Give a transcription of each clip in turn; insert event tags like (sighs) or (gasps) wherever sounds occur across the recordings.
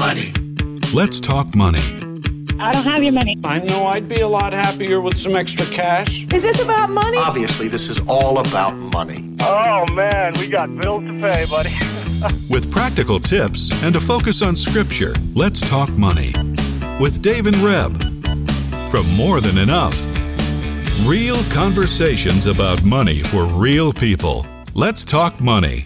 money. Let's talk money. I don't have your money. I know I'd be a lot happier with some extra cash. Is this about money? Obviously, this is all about money. Oh man, we got bills to pay, buddy. (laughs) With practical tips and a focus on scripture, let's talk money. With Dave and Reb. From More Than Enough. Real conversations about money for real people. Let's talk money.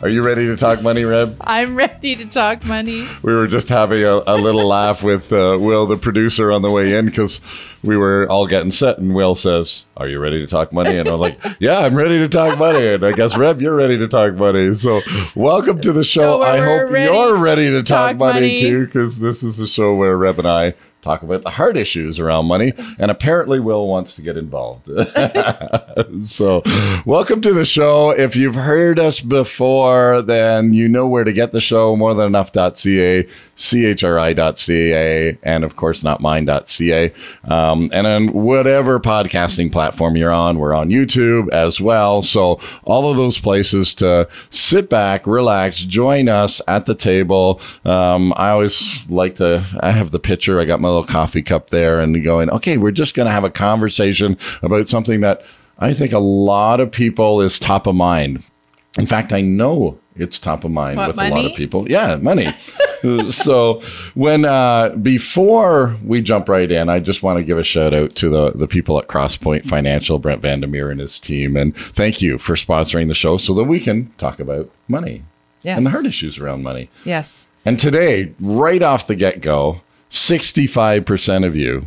Are you ready to talk money, Reb? I'm ready to talk money. We were just having a, a little (laughs) laugh with uh, Will, the producer, on the way in because we were all getting set, and Will says, "Are you ready to talk money?" And I'm like, (laughs) "Yeah, I'm ready to talk money." And I guess Reb, you're ready to talk money. So welcome to the show. So I hope ready you're ready to talk, talk money, money. too, because this is the show where Reb and I talk about the hard issues around money, and apparently Will wants to get involved. (laughs) so, welcome to the show. If you've heard us before, then you know where to get the show morethanenough.ca, chri.ca, and of course, notmine.ca. Um, and on whatever podcasting platform you're on, we're on YouTube as well. So, all of those places to sit back, relax, join us at the table. Um, I always like to, I have the picture, I got my little coffee cup there, and going, okay, we're just going to have a conversation about something that I think a lot of people is top of mind. In fact, I know it's top of mind What, with a lot of people. Yeah, money. (laughs) so when uh, before we jump right in, I just want to give a shout out to the the people at Crosspoint Financial, Brent Vandermeer and his team, and thank you for sponsoring the show so that we can talk about money Yes. and the hard issues around money. Yes. And today, right off the get go, sixty five percent of you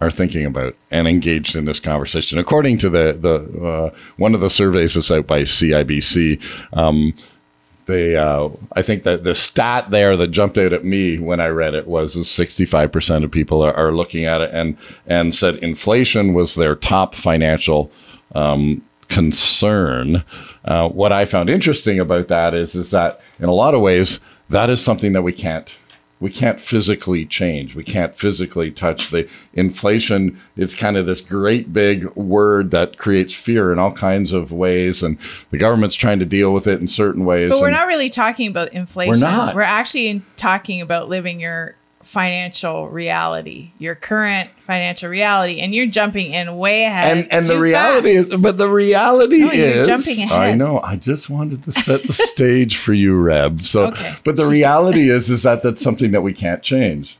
are thinking about and engaged in this conversation. According to the the uh, one of the surveys that's out by CIBC, um, they uh, I think that the stat there that jumped out at me when I read it was sixty five percent of people are, are looking at it and and said inflation was their top financial. Um, concern. Uh, what I found interesting about that is is that in a lot of ways that is something that we can't we can't physically change. We can't physically touch the inflation. It's kind of this great big word that creates fear in all kinds of ways, and the government's trying to deal with it in certain ways. But we're and- not really talking about inflation. We're not. We're actually talking about living your financial reality, your current financial reality, and you're jumping in way ahead. and and the reality fast. is, but the reality No, is, jumping I know. I just wanted to set the stage for you, Reb. So, Okay. but the reality is, is that that's something that we can't change.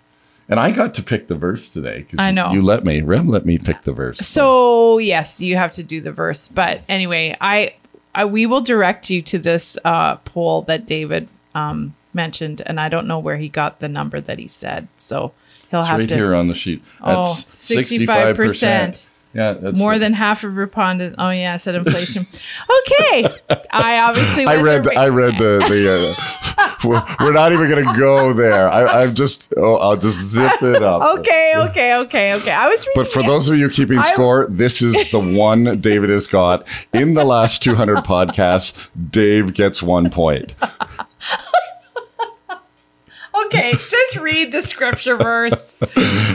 And I got to pick the verse today. I know. you let me. Reb let me pick the verse. So yes, you have to do the verse. But anyway, I, I we will direct you to this uh, poll that David um, mentioned, and I don't know where he got the number that he said. So he'll It's have right to. here on the sheet. Oh, That's 65%. Yeah, that's More than half of respondents. Oh yeah, I said inflation. (laughs) okay, I obviously. I read. re- I read the the. Uh, (laughs) we're, we're not even going to go there. I, I'm just. Oh, I'll just zip it up. Okay, okay, okay, okay. I was. But for it. those of you keeping I- score, this is the one David has got in the last 200 podcasts. Dave gets one point. Okay, (laughs) just read the scripture verse,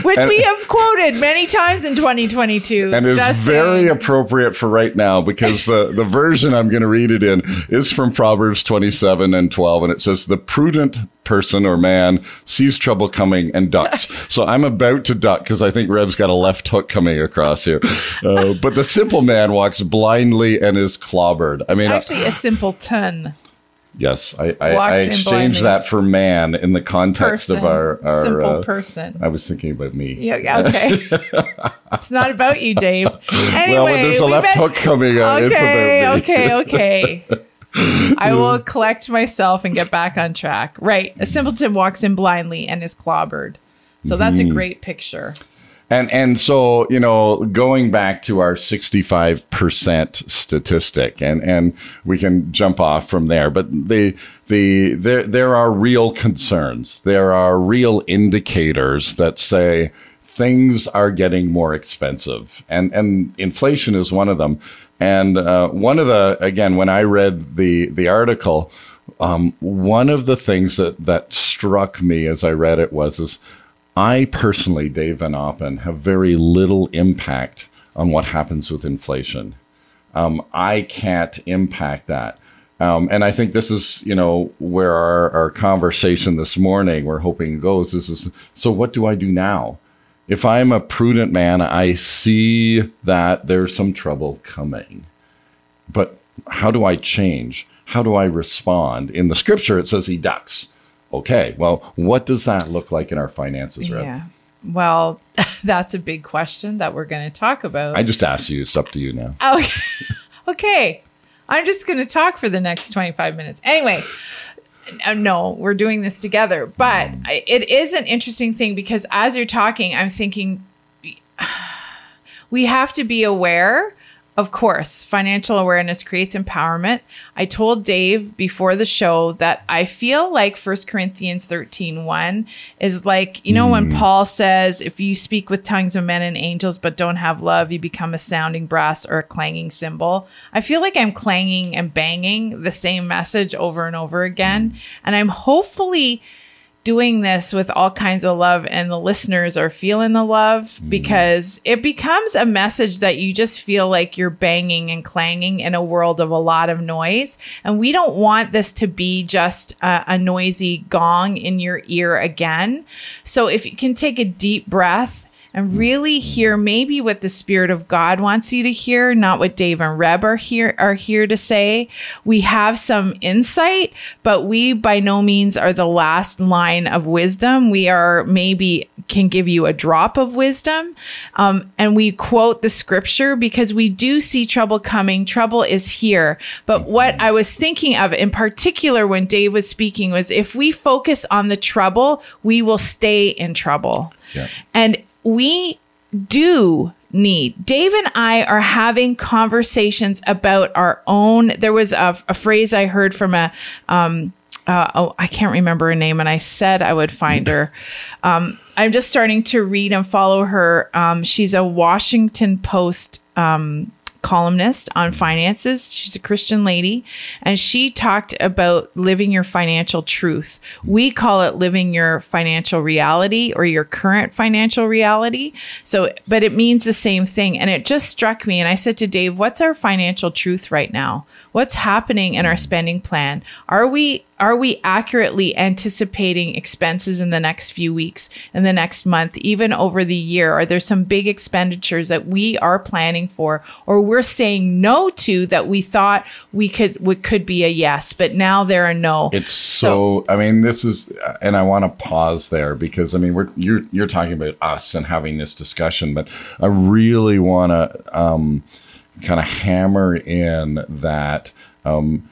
which we have quoted many times in 2022. And is very saying. appropriate for right now because the, the version I'm going to read it in is from Proverbs 27 and 12. And it says, The prudent person or man sees trouble coming and ducks. (laughs) so I'm about to duck because I think Reb's got a left hook coming across here. Uh, but the simple man walks blindly and is clobbered. I mean, actually a simpleton Yes, I, I, I exchanged that for man in the context person, of our, our simple uh, person. I was thinking about me. Yeah, yeah, okay. (laughs) it's not about you, Dave. Anyway, well, when there's a left hook coming, it's Okay, about me. okay, okay. (laughs) I will collect myself and get back on track. Right. A simpleton walks in blindly and is clobbered. So that's Mm-hmm. a great picture. And and so you know, going back to our sixty-five percent statistic, and and we can jump off from there. But the the there there are real concerns. There are real indicators that say things are getting more expensive, and and inflation is one of them. And uh, one of the again, when I read the the article, um, one of the things that that struck me as I read it was is I personally, Dave Van Oppen, have very little impact on what happens with inflation. Um, I can't impact that. Um, and I think this is, you know, where our, our conversation this morning, we're hoping goes. This is so. What do I do now? If I'm a prudent man, I see that there's some trouble coming, but how do I change? How do I respond? In the scripture, it says he ducks. Okay, well, what does that look like in our finances, Reb? Yeah. Well, (laughs) that's a big question that we're going to talk about. I just asked you. It's up to you now. (laughs) Okay. okay. I'm just going to talk for the next 25 minutes. Anyway, uh, no, we're doing this together. But mm. I- it is an interesting thing because as you're talking, I'm thinking (sighs) we have to be aware. Of course, financial awareness creates empowerment. I told Dave before the show that I feel like 1 Corinthians 13 1 is like, you know, when hmm. Paul says, if you speak with tongues of men and angels but don't have love, you become a sounding brass or a clanging cymbal. I feel like I'm clanging and banging the same message over and over again. And I'm hopefully doing this with all kinds of love and the listeners are feeling the love mm. because it becomes a message that you just feel like you're banging and clanging in a world of a lot of noise. And we don't want this to be just a, a noisy gong in your ear again. So if you can take a deep breath and really hear maybe what the Spirit of God wants you to hear, not what Dave and Reb are here are here to say. We have some insight, but we by no means are the last line of wisdom. We are maybe can give you a drop of wisdom. Um, and we quote the scripture because we do see trouble coming. Trouble is here. But what I was thinking of in particular when Dave was speaking was if we focus on the trouble, we will stay in trouble. Yeah. And we do need. Dave and I are having conversations about our own. There was a, a phrase I heard from a, um, uh, oh, I can't remember her name, and I said I would find her. Um, I'm just starting to read and follow her. Um, she's a Washington Post um, columnist on finances. She's a Christian lady, and she talked about living your financial truth. We call it living your financial reality or your current financial reality. So, but it means the same thing. And it just struck me. And I said to Dave, What's our financial truth right now? What's happening in our spending plan? Are we are we accurately anticipating expenses in the next few weeks, in the next month, even over the year? Are there some big expenditures that we are planning for, or we're saying no to that we thought we could would could be a yes, but now they're a no? It's so, I mean, this is, and I want to pause there because I mean, we're you're you're talking about us and having this discussion, but I really want to um, kind of hammer in that um,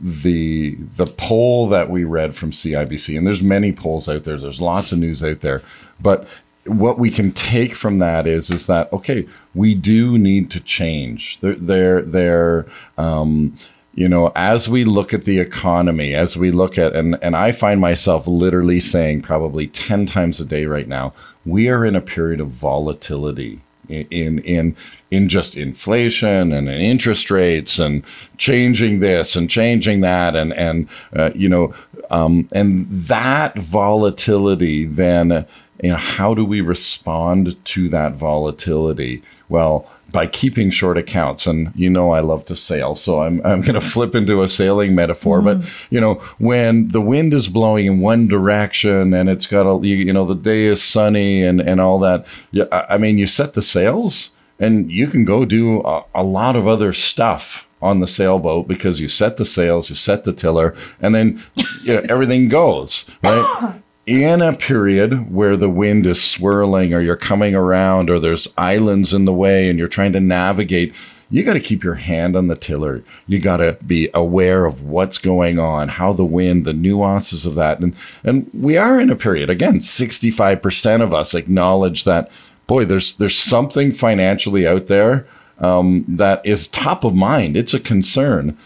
the the poll that we read from CIBC, and there's many polls out there. There's lots of news out there, but what we can take from that is is that okay, we do need to change. There, there, there. Um, you know, as we look at the economy, as we look at, and, and I find myself literally saying probably 10 times a day right now, we are in a period of volatility in, in, in, just inflation and in interest rates and changing this and changing that. And, and, uh, you know, um, and that volatility then, you know, how do we respond to that volatility? Well, by keeping short accounts and you know I love to sail so I'm I'm going (laughs) to flip into a sailing metaphor but mm-hmm. you know when the wind is blowing in one direction and it's got a you, you know the day is sunny and and all that yeah I I mean you set the sails and you can go do a, a lot of other stuff on the sailboat because you set the sails you set the tiller and then you know, everything goes right (laughs) in a period where the wind is swirling or you're coming around or there's islands in the way and you're trying to navigate, you got to keep your hand on the tiller. You got to be aware of what's going on, how the wind, the nuances of that. And, and we are in a period, again, 65% of us acknowledge that, boy, there's, there's something financially out there um, that is top of mind. It's a concern.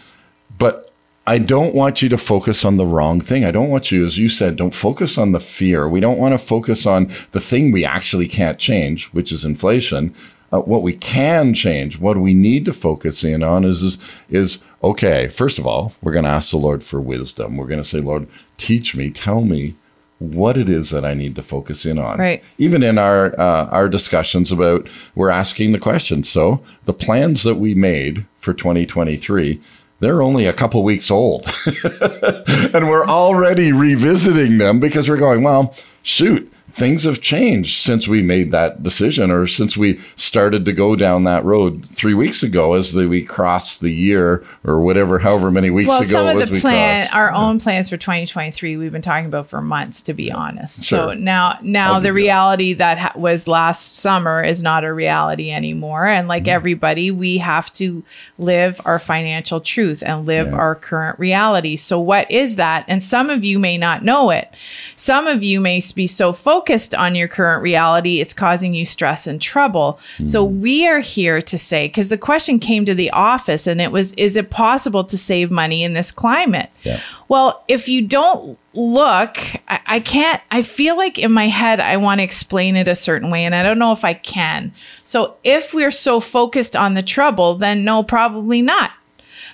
But I don't want you to focus on the wrong thing. I don't want you, as you said, don't focus on the fear. We don't want to focus on the thing we actually can't change, which is inflation. Uh, what we can change, what we need to focus in on is, is, is okay, first of all, we're going to ask the Lord for wisdom. We're going to say, Lord, teach me, tell me what it is that I need to focus in on. Right. Even in our uh, our discussions about, we're asking the question. So the plans that we made for 2023, they're only a couple weeks old. (laughs) and we're already revisiting them because we're going, well, shoot, things have changed since we made that decision or since we started to go down that road three weeks ago as the, we crossed the year or whatever, however many weeks well, ago some of was the plan, crossed. our own plans for 2023, we've been talking about for months, to be honest. So now, now I'll the reality that ha- was last summer is not a reality anymore. And like Mm-hmm. everybody, we have to live our financial truth and live Yeah. our current reality. So what is that? And some of you may not know it. Some of you may be so focused on your current reality, it's causing you stress and trouble. So Mm-hmm. we are here to say, because the question came to the office and it was, is it possible to save money in this climate? Yeah. Well, if you don't look, I, I can't, I feel like in my head, I want to explain it a certain way, and I don't know if I can. So if we're so focused on the trouble, then no, probably not.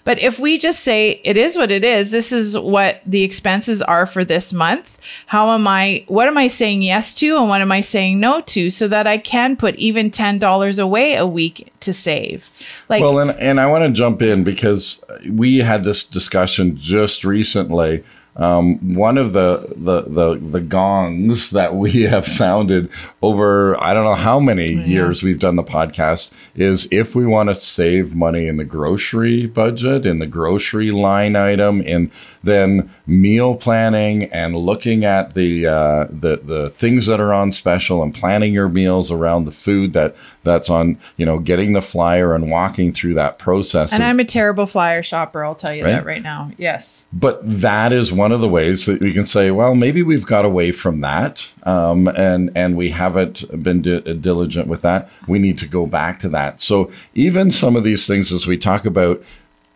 But if we just say it is what it is, this is what the expenses are for this month. How am I, what am I saying yes to and what am I saying no to so that I can put even $10 away a week to save? Like, well, and, and I want to jump in because we had this discussion just recently. Um, one of the, the the the gongs that we (laughs) have sounded over I don't know how many years we've done the podcast is if we want to save money in the grocery budget in the grocery line item and then meal planning and looking at the uh, the the things that are on special and planning your meals around the food that that's on you know getting the flyer and walking through that process and of- I'm a terrible flyer shopper. I'll tell you Right? that right now. Yes. but that is one of the ways that we can say, well, maybe we've got away from that, um, and and we haven't been di- diligent with that. We need to go back to that. So even some of these things, as we talk about,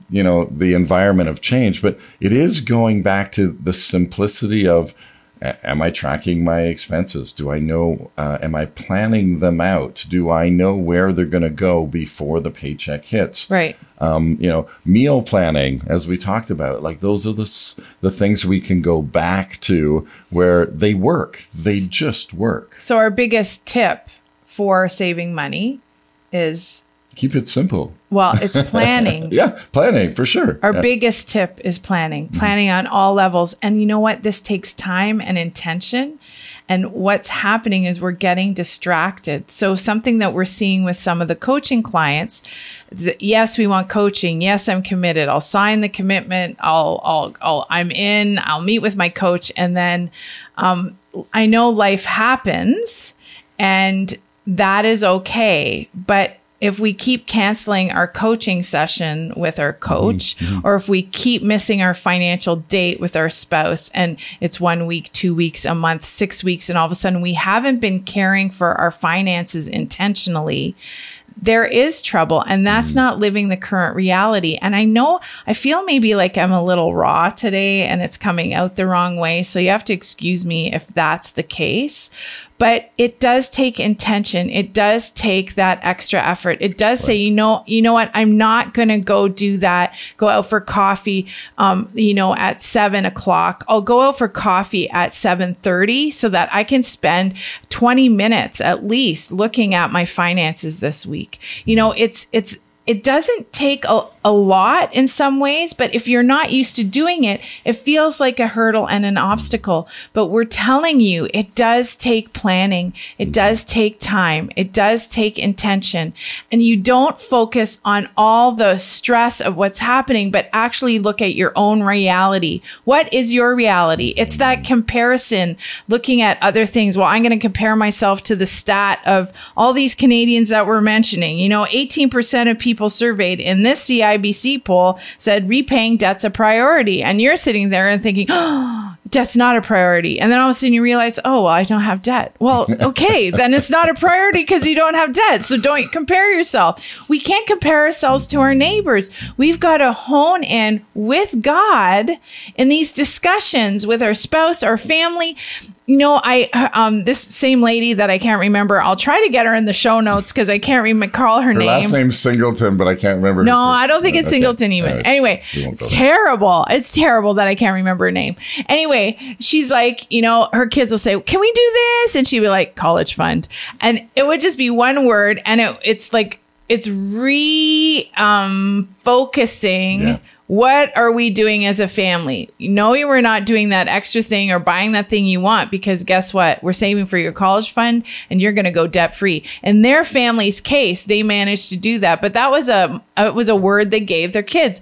you know, the environment of change, but it is going back to the simplicity of. A- Am I tracking my expenses? Do I know? Uh, am I planning them out? Do I know where they're going to go before the paycheck hits? Right. um, you know, meal planning, as we talked about, like those are the the things we can go back to where they work. They just work. So our biggest tip for saving money is Keep it simple. Well, it's (laughs) planning. Yeah, planning for sure. Our Yeah. biggest tip is planning, planning on all levels. And you know what? This takes time and intention. And what's happening is we're getting distracted. So, something that we're seeing with some of the coaching clients, is that, yes, we want coaching. Yes, I'm committed. I'll sign the commitment. I'll, I'll, I'll I'm in. I'll meet with my coach. And then um, I know life happens and that is okay. But if we keep canceling our coaching session with our coach, mm-hmm. Mm-hmm. or if we keep missing our financial date with our spouse, and it's one week, two weeks, a month, six weeks, and all of a sudden we haven't been caring for our finances intentionally, there is trouble. And that's mm-hmm. not living the current reality. And i know i feel maybe like i'm a little raw today and it's coming out the wrong way. So you have to excuse me if that's the case but it does take intention. It does take that extra effort. It does say you know you know what? I'm not going to go do that. Go out for coffee um, you know at seven o'clock. I'll go out for coffee at 7.30 so that i can spend 20 minutes at least looking at my finances this week. You know it's it's it doesn't take a, a lot in some ways, but if you're not used to doing it, it feels like a hurdle and an obstacle. But we're telling you, it does take planning. It mm-hmm. does take time. It does take intention. And you don't focus on all the stress of what's happening, but actually look at your own reality. What is your reality? It's that mm-hmm. comparison, looking at other things. Well, I'm going to compare myself to the stat of all these Canadians that we're mentioning. You know, 18% of people surveyed in this CIBC poll said repaying debt's a priority. And you're sitting there and thinking, oh, (gasps) debt's not a priority. And then all of a sudden you realize, oh, well, I don't have debt. Well, (laughs) okay, then it's not a priority because you don't have debt. So don't compare yourself. We can't compare ourselves to our neighbors. We've got to hone in with God in these discussions with our spouse, our family. You know, I um this same lady that I can't remember. I'll try to get her in the show notes because I can't remember call her, Her name. last name's Singleton, but I can't remember. No, I don't think it's Okay. Singleton even. Right. Anyway, it's go there. terrible. It's terrible that I can't remember her name. Anyway, she's like, you know, her kids will say, "Can we do this?" And she'd be like, "College fund," and it would just be one word, and it, it's like it's re um focusing Yeah. What are we doing as a family? No, we were not doing that extra thing or buying that thing you want because guess what? We're saving for your college fund and you're going to go debt free. In their family's case, they managed to do that, but that was a it was a word they gave their kids.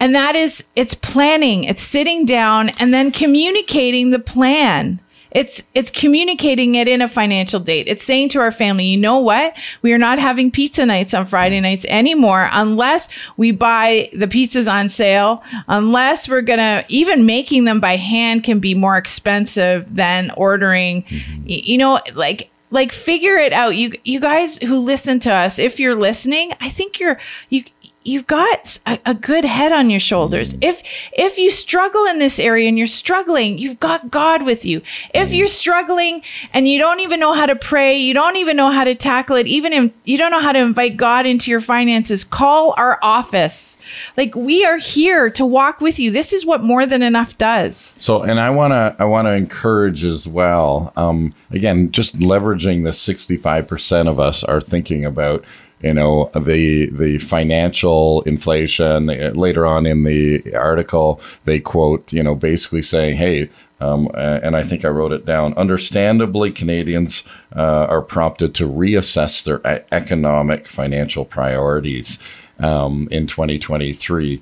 And that is it's planning, it's sitting down and then communicating the plan. It's it's communicating it in a financial date. It's saying to our family, you know what? We are not having pizza nights on Friday nights anymore unless we buy the pizzas on sale, unless we're going to even making them by hand can be more expensive than ordering mm-hmm. y- you know like like figure it out. You you guys who listen to us, if you're listening, I think you're you you've got a, a good head on your shoulders. If if you struggle in this area and you're struggling, you've got God with you. If you're struggling and you don't even know how to pray, you don't even know how to tackle it, even if you don't know how to invite God into your finances, call our office. Like we are here to walk with you. This is what more than enough does. So, and I want to I want to encourage as well. Um, again, just leveraging the sixty five percent of us are thinking about you know the the financial inflation. Uh, Later on in the article, they quote you know basically saying, hey. Um, and I think I wrote it down. Understandably, Canadians uh, are prompted to reassess their economic financial priorities um, in 2023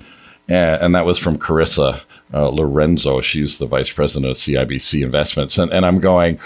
and, and that was from Carissa uh, Lorenzo. She's the vice president of CIBC Investments, and, and I'm going.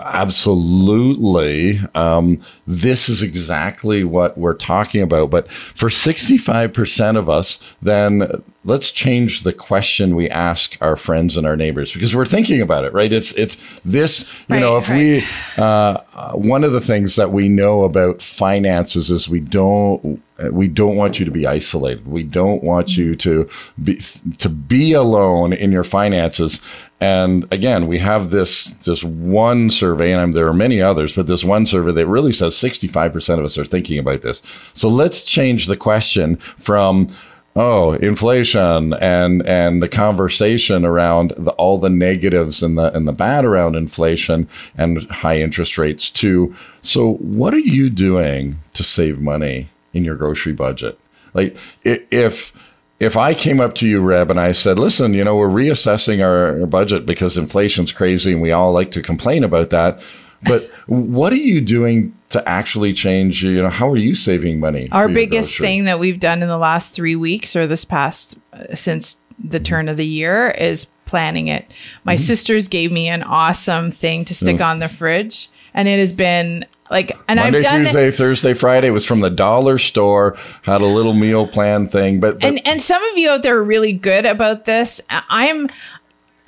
Absolutely. Um, this is exactly what we're talking about. But for 65% of us, then let's change the question we ask our friends and our neighbors because we're thinking about it, right? It's, it's this, you Right, know, if right. we, uh, uh, one of the things that we know about finances is we don't we don't want you to be isolated. We don't want you to be to be alone in your finances. And again, we have this this one survey, and there are many others, but this one survey that really says 65% of us are thinking about this. So let's change the question from oh inflation and and the conversation around the, all the negatives and the and the bad around inflation and high interest rates to so what are you doing to save money in your grocery budget like if if I came up to you, Reb, and I said, listen, you know, we're reassessing our, our budget because inflation's crazy and we all like to complain about that. But what are you doing to actually change? You know, how are you saving money? Our biggest thing that we've done in the last three weeks or this past uh, since the turn of the year is planning it. My Mm-hmm. sisters gave me an awesome thing to stick on the fridge, and it has been like, and Monday, I've done Tuesday, it. Thursday, Friday was from the dollar store. Had a little meal plan thing, but, but And and some of you out there are really good about this. I'm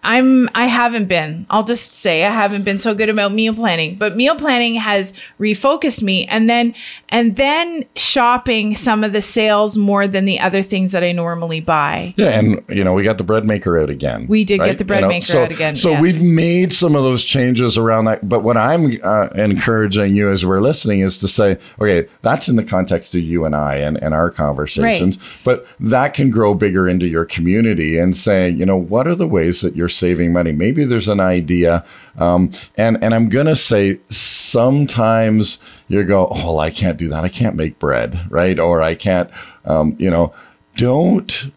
I'm I haven't been. I'll just say I haven't been so good about meal planning, but meal planning has refocused me and then and then shopping some of the sales more than the other things that I normally buy. Yeah, and you know we got the bread maker out again. We did get the bread You know, maker so, out again, So yes. we've made some of those changes around that. But what I'm uh, encouraging you as we're listening is to say, okay, that's in the context of you and I and, and our conversations. But that can grow bigger into your community and saying, you know, what are the ways that you're saving money? Maybe there's an idea. Um, and and I'm gonna say sometimes you go, oh, well, I can't do that. I can't make bread, right? Or I can't, um, you know, don't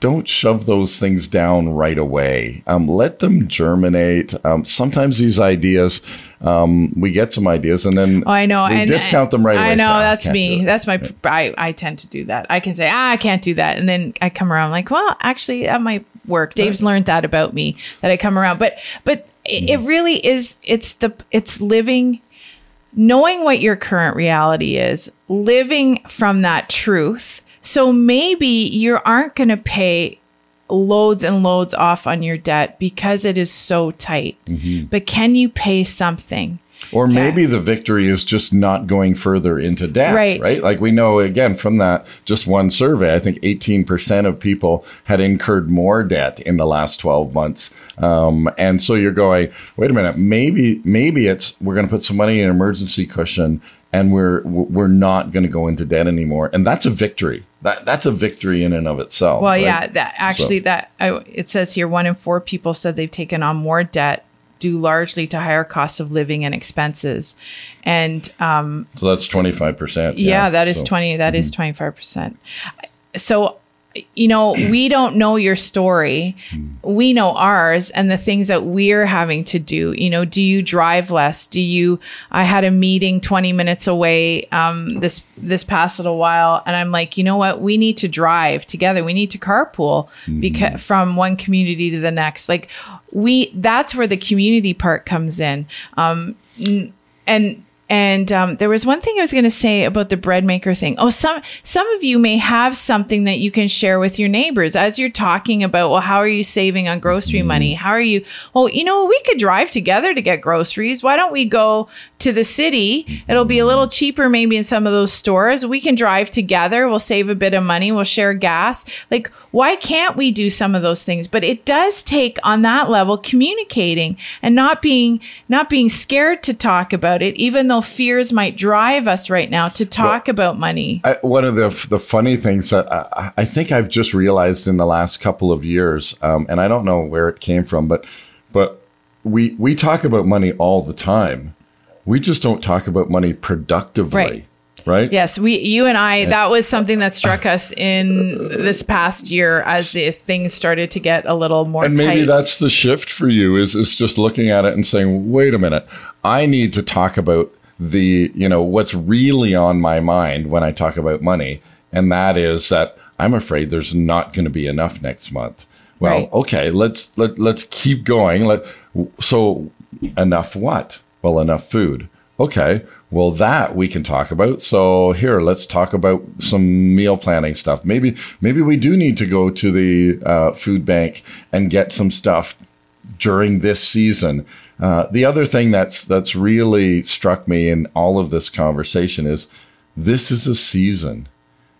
don't shove those things down right away. Um, let them germinate. Um, sometimes these ideas, um, we get some ideas and then Oh, I know. we and discount them right away. I know Say, "Ah, that's can't me. That's my. I I tend to do that. I can say ah, I can't do that, and then I come around like, well, actually, that might work. Dave's learned that about me that I come around, but but it, Mm-hmm. it really is. It's the it's living, knowing what your current reality is, living from that truth. So maybe you aren't going to pay loads and loads off on your debt because it is so tight. Mm-hmm. But can you pay something? Or maybe the victory is just not going further into debt, Right. right? Like we know again from that just one survey, I think 18% of people had incurred more debt in the last 12 months. Um, and so you're going, wait a minute, maybe maybe it's we're going to put some money in an emergency cushion and we're we're not going to go into debt anymore. And that's a victory. That that's a victory in and of itself. Well, right? yeah, that actually So- that I, it says here one in four people said they've taken on more debt due largely to higher costs of living and expenses, and um, So that's 25%. yeah, that is so- mm-hmm. twenty. That is twenty five percent. So you know, we don't know your story. We know ours and the things that we're having to do. You know, do you drive less? Do you, I had a meeting 20 minutes away, um, this, this past little while. And I'm like, you know what? We need to drive together. We need to carpool because from one community to the next. Like we, that's where the community part comes in. Um, and, and um, there was one thing I was going to say about the bread maker thing. Oh, some some of you may have something that you can share with your neighbors as you're talking about. Well, how are you saving on grocery money? How are you? Oh, you know, we could drive together to get groceries. Why don't we go to the city? It'll be a little cheaper, maybe in some of those stores. We can drive together. We'll save a bit of money. We'll share gas. Like, why can't we do some of those things? But it does take on that level communicating and not being not being scared to talk about it, even though fears might drive us right now to talk about money. I, one of the the funny things that I, I think I've just realized in the last couple of years, um, and I don't know where it came from, but but we we talk about money all the time. We just don't talk about money productively, Right. right? Yes, we, you and I, that was something that struck us in this past year as the things started to get a little more and maybe tight. that's the shift for you is is just looking at it and saying wait a minute i need to talk about the you know what's really on my mind when i talk about money and that is that i'm afraid there's not going to be enough next month well Right. okay let's let, let's keep going let so enough what well enough food. Okay well that we can talk about. So here let's talk about some meal planning stuff. Maybe maybe we do need to go to the uh, food bank and get some stuff during this season. Uh, the other thing that's that's really struck me in all of this conversation is this is a season.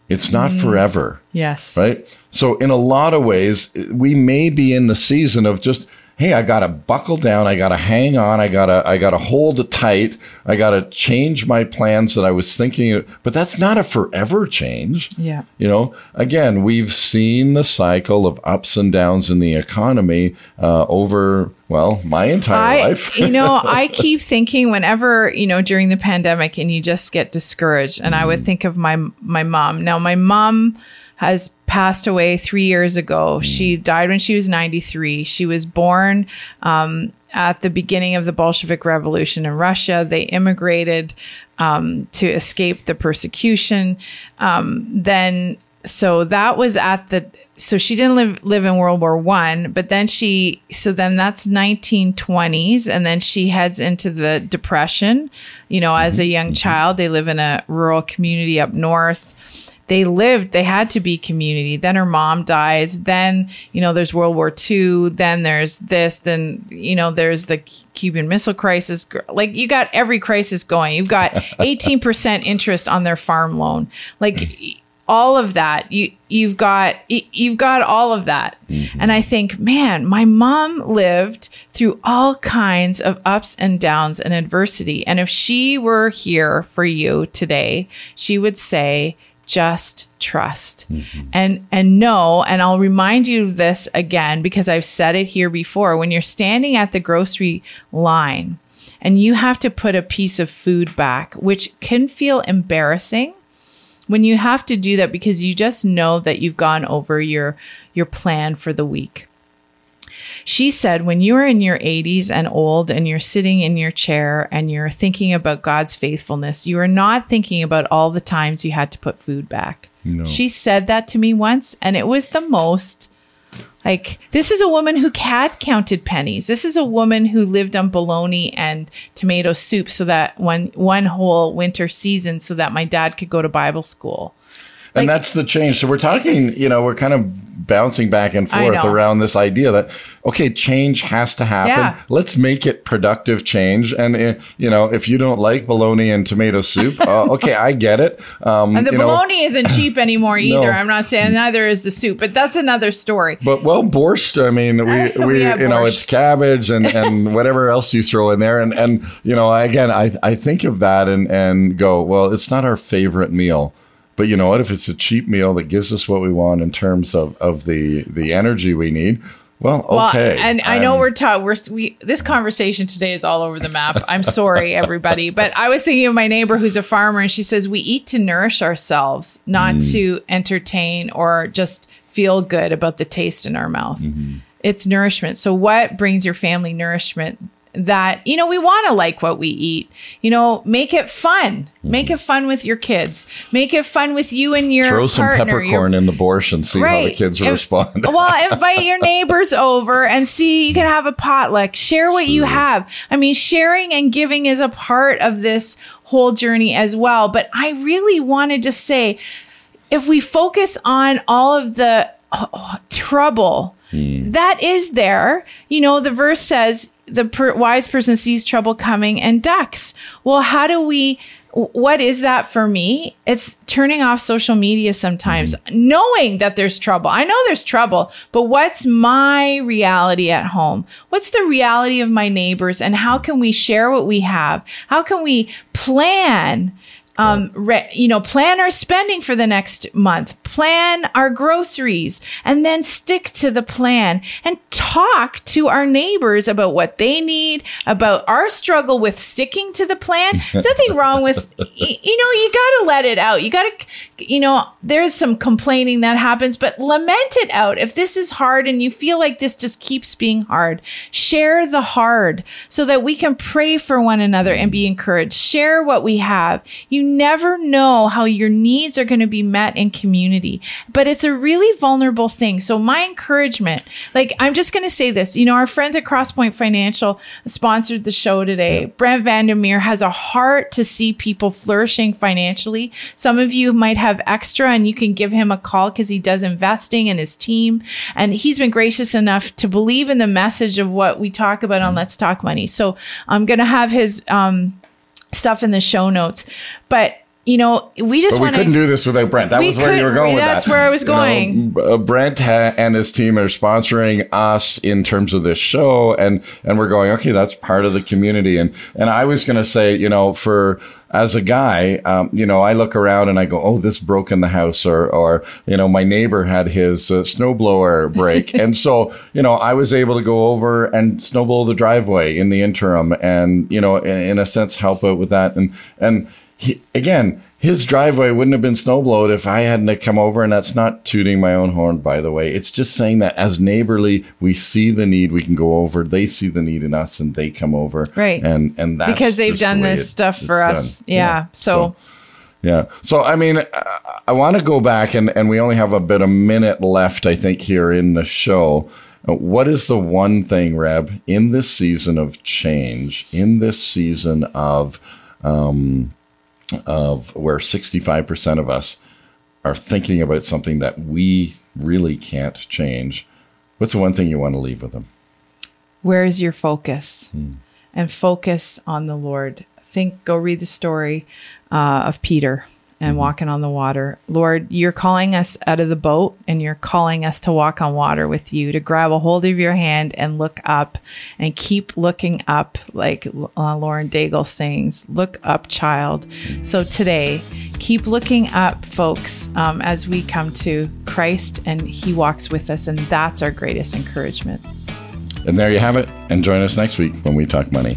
It's not forever. Yes. right? So in a lot of ways, we may be in the season of just, hey, I got to buckle down, I got to hang on, I got to I got to hold it tight, I got to change my plans that I was thinking, but that's not a forever change. Yeah. You know, again, we've seen the cycle of ups and downs in the economy uh, over well my entire I, life. you know, (laughs) I keep thinking whenever, you know, during the pandemic and you just get discouraged and I would think of my my mom. Now my mom has passed away 3 years ago. She died when she was 93. She was born um, at the beginning of the Bolshevik Revolution in Russia. They immigrated um, to escape the persecution. Um, then, so that was at the. So she didn't live live in World War One, but then she. So then that's 1920s, and then she heads into the Depression. You know, as a young child, they live in a rural community up north they lived they had to be community. Then her mom dies. Then you know there's world war ii then there's this. Then you know there's the cuban missile crisis. Like you got every crisis going. You've got (laughs) 18% interest on their farm loan. Like all of that. You you've got you've got all of that. Mm-hmm. And i think man my mom lived through all kinds of ups and downs and adversity. And if she were here for you today she would say just trust. Mm-hmm. And and know and I'll remind you of this again because I've said it here before when you're standing at the grocery line and you have to put a piece of food back which can feel embarrassing when you have to do that because you just know that you've gone over your your plan for the week she said, when you're in your 80s and old and you're sitting in your chair and you're thinking about God's faithfulness, you are not thinking about all the times you had to put food back. She said that to me once, and it was the most like this is a woman who had counted pennies. This is a woman who lived on bologna and tomato soup so that one one whole winter season so that my dad could go to Bible school. And that's the change. So we're talking, you know, we're kind of bouncing back and forth around this idea that okay, change has to happen. Yeah. Let's make it productive change. And uh, you know, if you don't like bologna and tomato soup, (laughs) uh, okay, I get it. Um, And the you know, bologna isn't cheap anymore (laughs) either. No. I'm not saying neither is the soup, but that's another story. But well, borscht. I mean, we, (laughs) we, Yeah, you know, it's cabbage and, and whatever else you throw in there, and and you know, again, I I think of that and and go, well, it's not our favorite meal, but you know what? If it's a cheap meal that gives us what we want in terms of of the the energy we need, well, Well, okay. and I know we're taught we're we this conversation today is all over the map. I'm sorry, (laughs) everybody, but I was thinking of my neighbor who's a farmer, and she says we eat to nourish ourselves, not Mm. to entertain or just feel good about the taste in our mouth. It's nourishment. So, what brings your family nourishment? That, you know, we want to like what we eat. You know, make it fun. Make it fun with your kids. Make it fun with you and your Throw some partner, your peppercorn in the borscht and see how the kids respond. (laughs) well, invite your neighbors over and see. You can have a potluck. Share what you have. I mean, sharing and giving is a part of this whole journey as well. But I really wanted to say, if we focus on all of the oh, oh trouble hmm. that is there, you know, the verse says the per- wise person sees trouble coming and ducks. Well, how do we? What is that for me? It's turning off social media sometimes, mm-hmm. knowing that there's trouble. I know there's trouble, but what's my reality at home? What's the reality of my neighbors? And how can we share what we have? How can we plan? Um, re- you know, plan our spending for the next month, plan our groceries, and then stick to the plan and talk to our neighbors about what they need, about our struggle with sticking to the plan. (laughs) Nothing wrong with, y- you know, you got to let it out. You got to, you know, there's some complaining that happens, but lament it out. If this is hard and you feel like this just keeps being hard, share the hard so that we can pray for one another and be encouraged. Share what we have. You never know how your needs are going to be met in community, but it's a really vulnerable thing. So my encouragement, like I'm just going to say this, you know, our friends at Crosspoint Financial sponsored the show today. Brent Vandermeer has a heart to see people flourishing financially. Some of you might have extra and you can give him a call because he does investing and his team. And he's been gracious enough to believe in the message of what we talk about on Let's Talk Money. So I'm going to have his, um, stuff in the show notes. But you know, we just But we couldn't do this without Brent. That was where you were couldn't- going with that. that's that. where I was You know, going. Uh, Brent ha- and his team are sponsoring us in terms of this show, and and we're going. Okay, that's part of the community. And and I was going to say, you know, for as a guy, um, you know, I look around and I go, oh, this broke in the house, or or you know, my neighbor had his uh, snowblower break, (laughs) and so you know, I was able to go over and snowblow the driveway in the interim, and you know, in, in a sense, help out with that, and and he, again, his driveway wouldn't have been snowblowed if I hadn't come over. And that's not tooting my own horn, by the way. It's just saying that as neighborly, we see the need, we can go over. They see the need in us, and they come over. Right. And and that's because they've the done way this it- stuff for us. done. Yeah. So, Yeah. So, I mean, I, I want to go back, and, and we only have a bit a minute left, I think, here in the show. Uh, What is the one thing, Reb, in this season of change, in this season of um, of where sixty five percent of us are thinking about something that we really can't change? What's the one thing you want to leave with them? where is your focus? And focus on the Lord. Think, go read the story uh, of Peter and walking on the water. Lord, you're calling us out of the boat and you're calling us to walk on water with you, to grab a hold of your hand and look up and keep looking up, like uh, Lauren Daigle sings, Look up, child. So today, keep looking up, folks, um, as we come to Christ and He walks with us. And that's our greatest encouragement. And there you have it. And join us next week when we talk money.